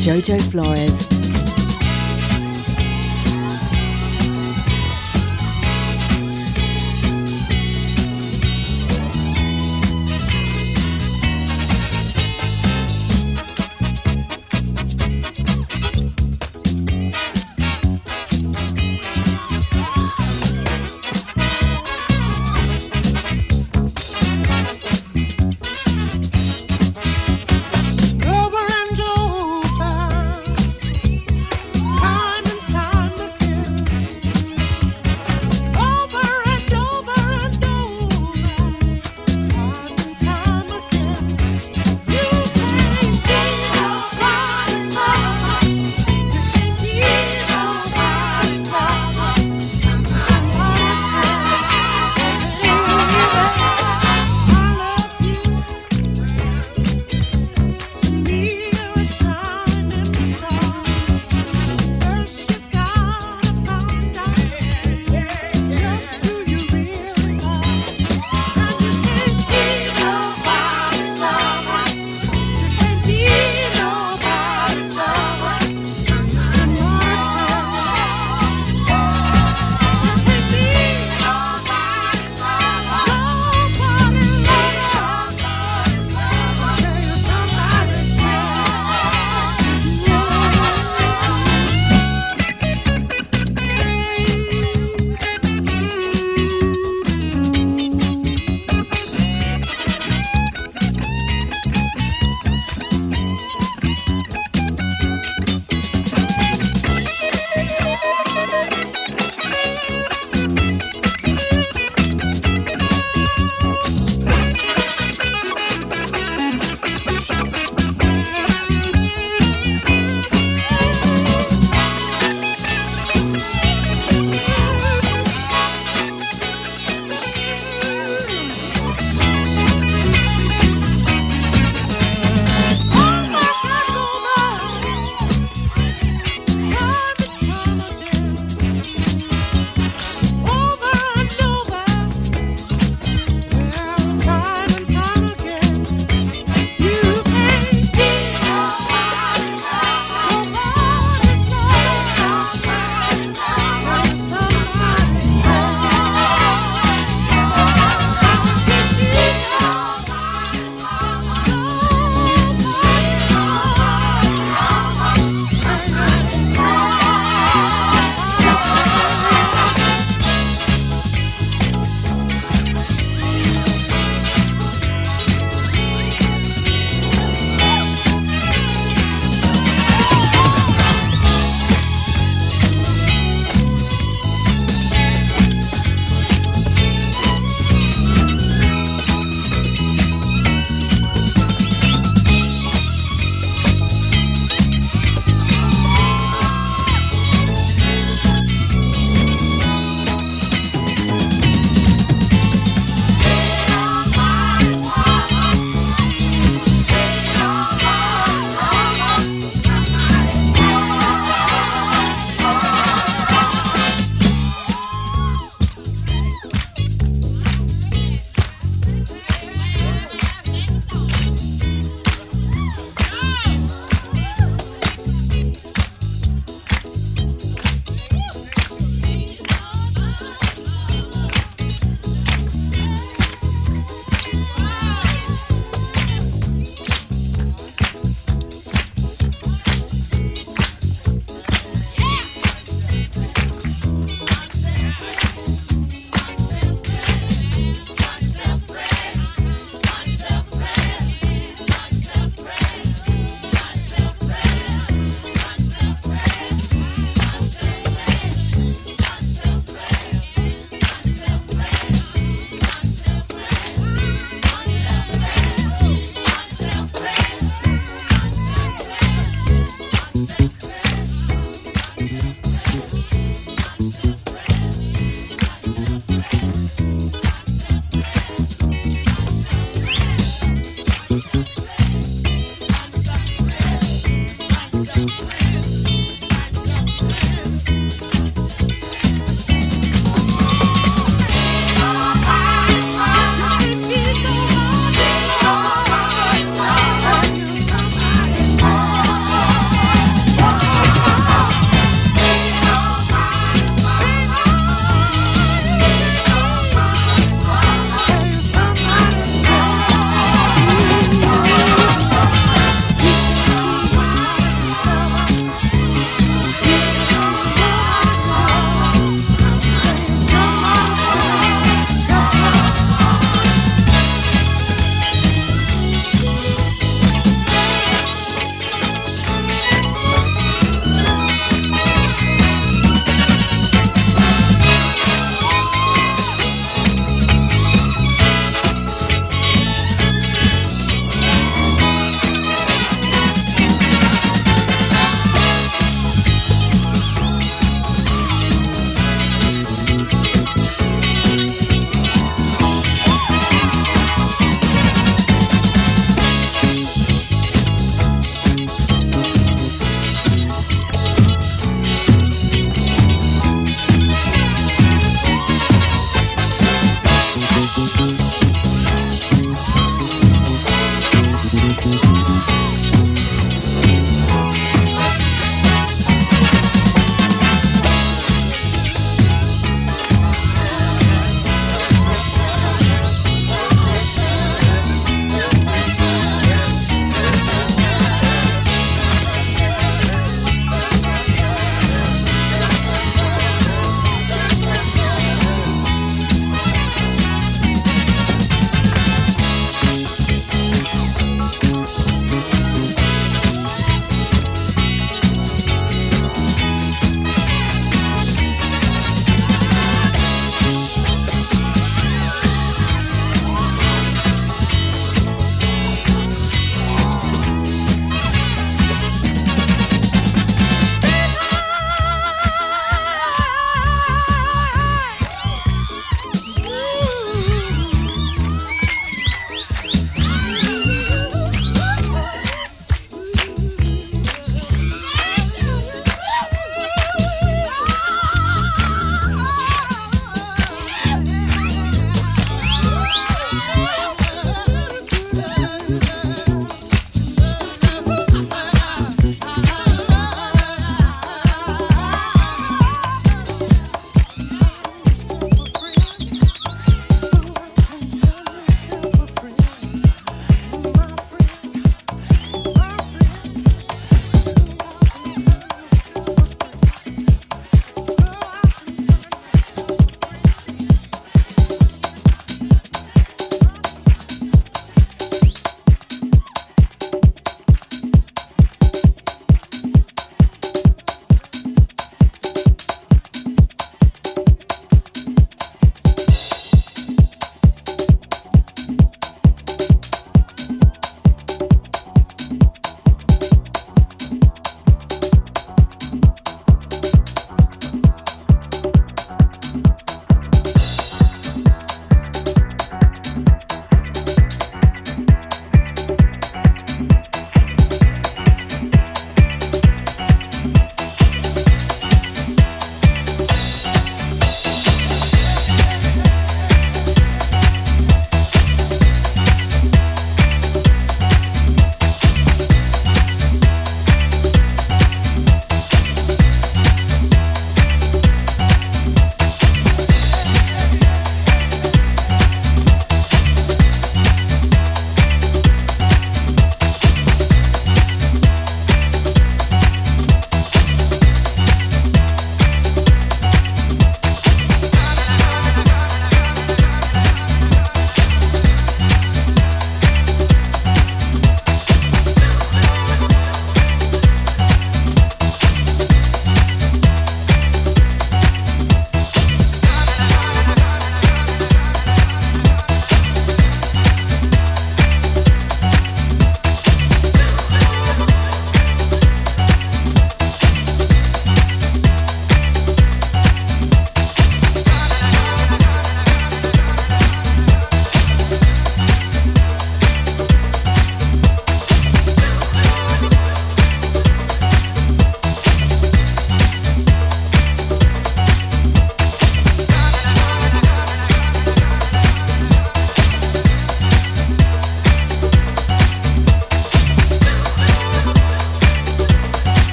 Jojo Flores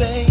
Oh,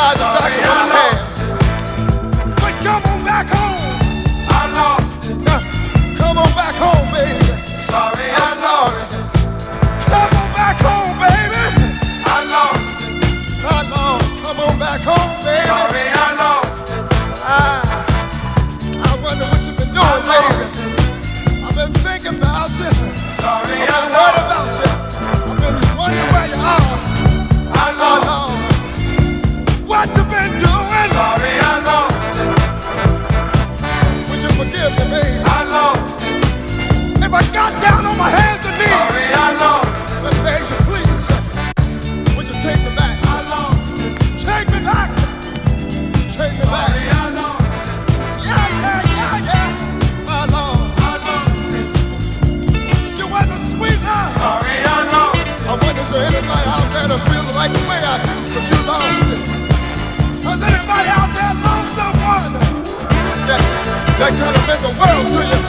I'm talking about meant. pain. I lost. If I got down on my hands and knees. Sorry, I lost. Let's They try to make the world to you.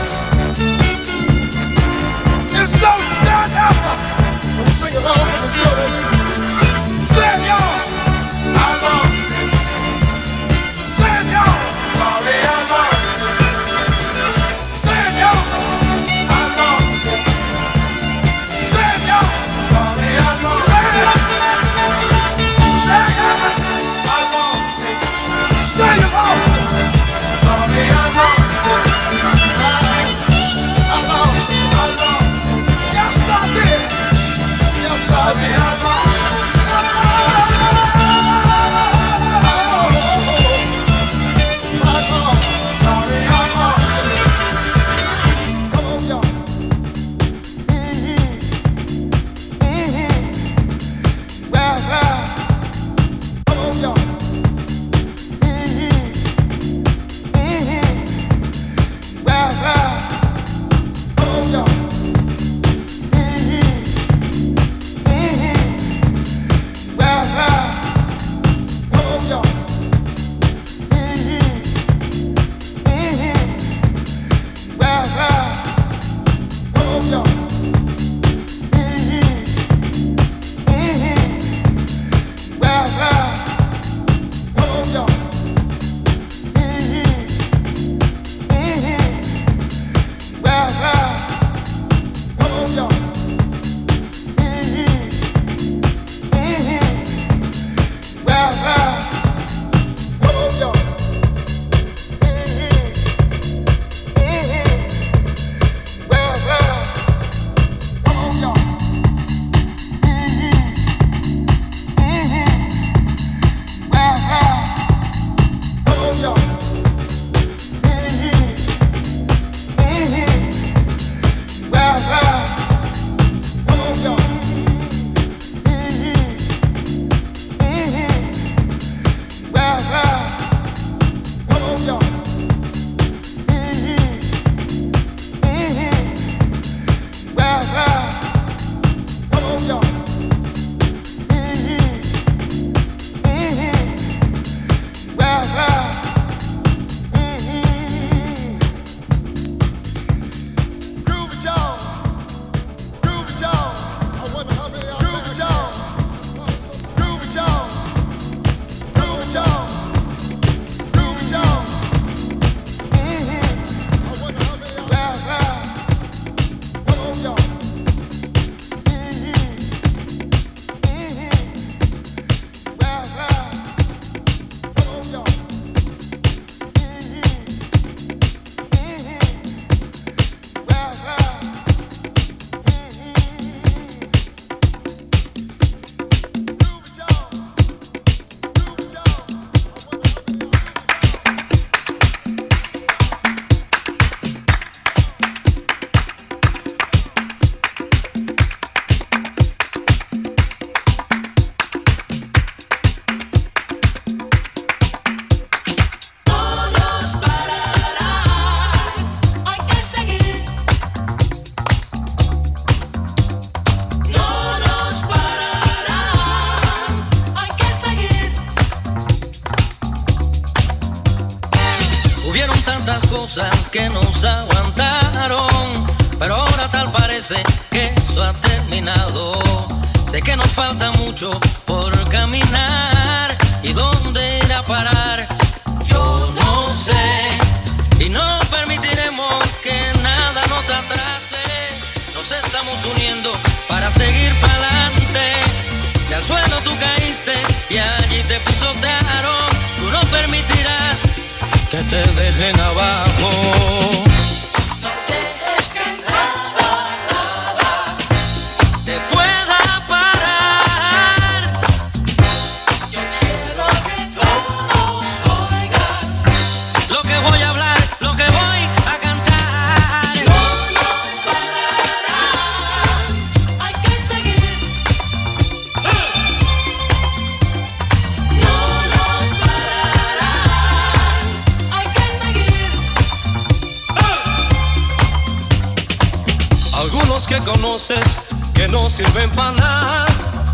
sirven para.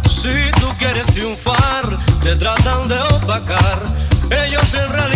Si tú quieres triunfar, te tratan de opacar. Ellos en realidad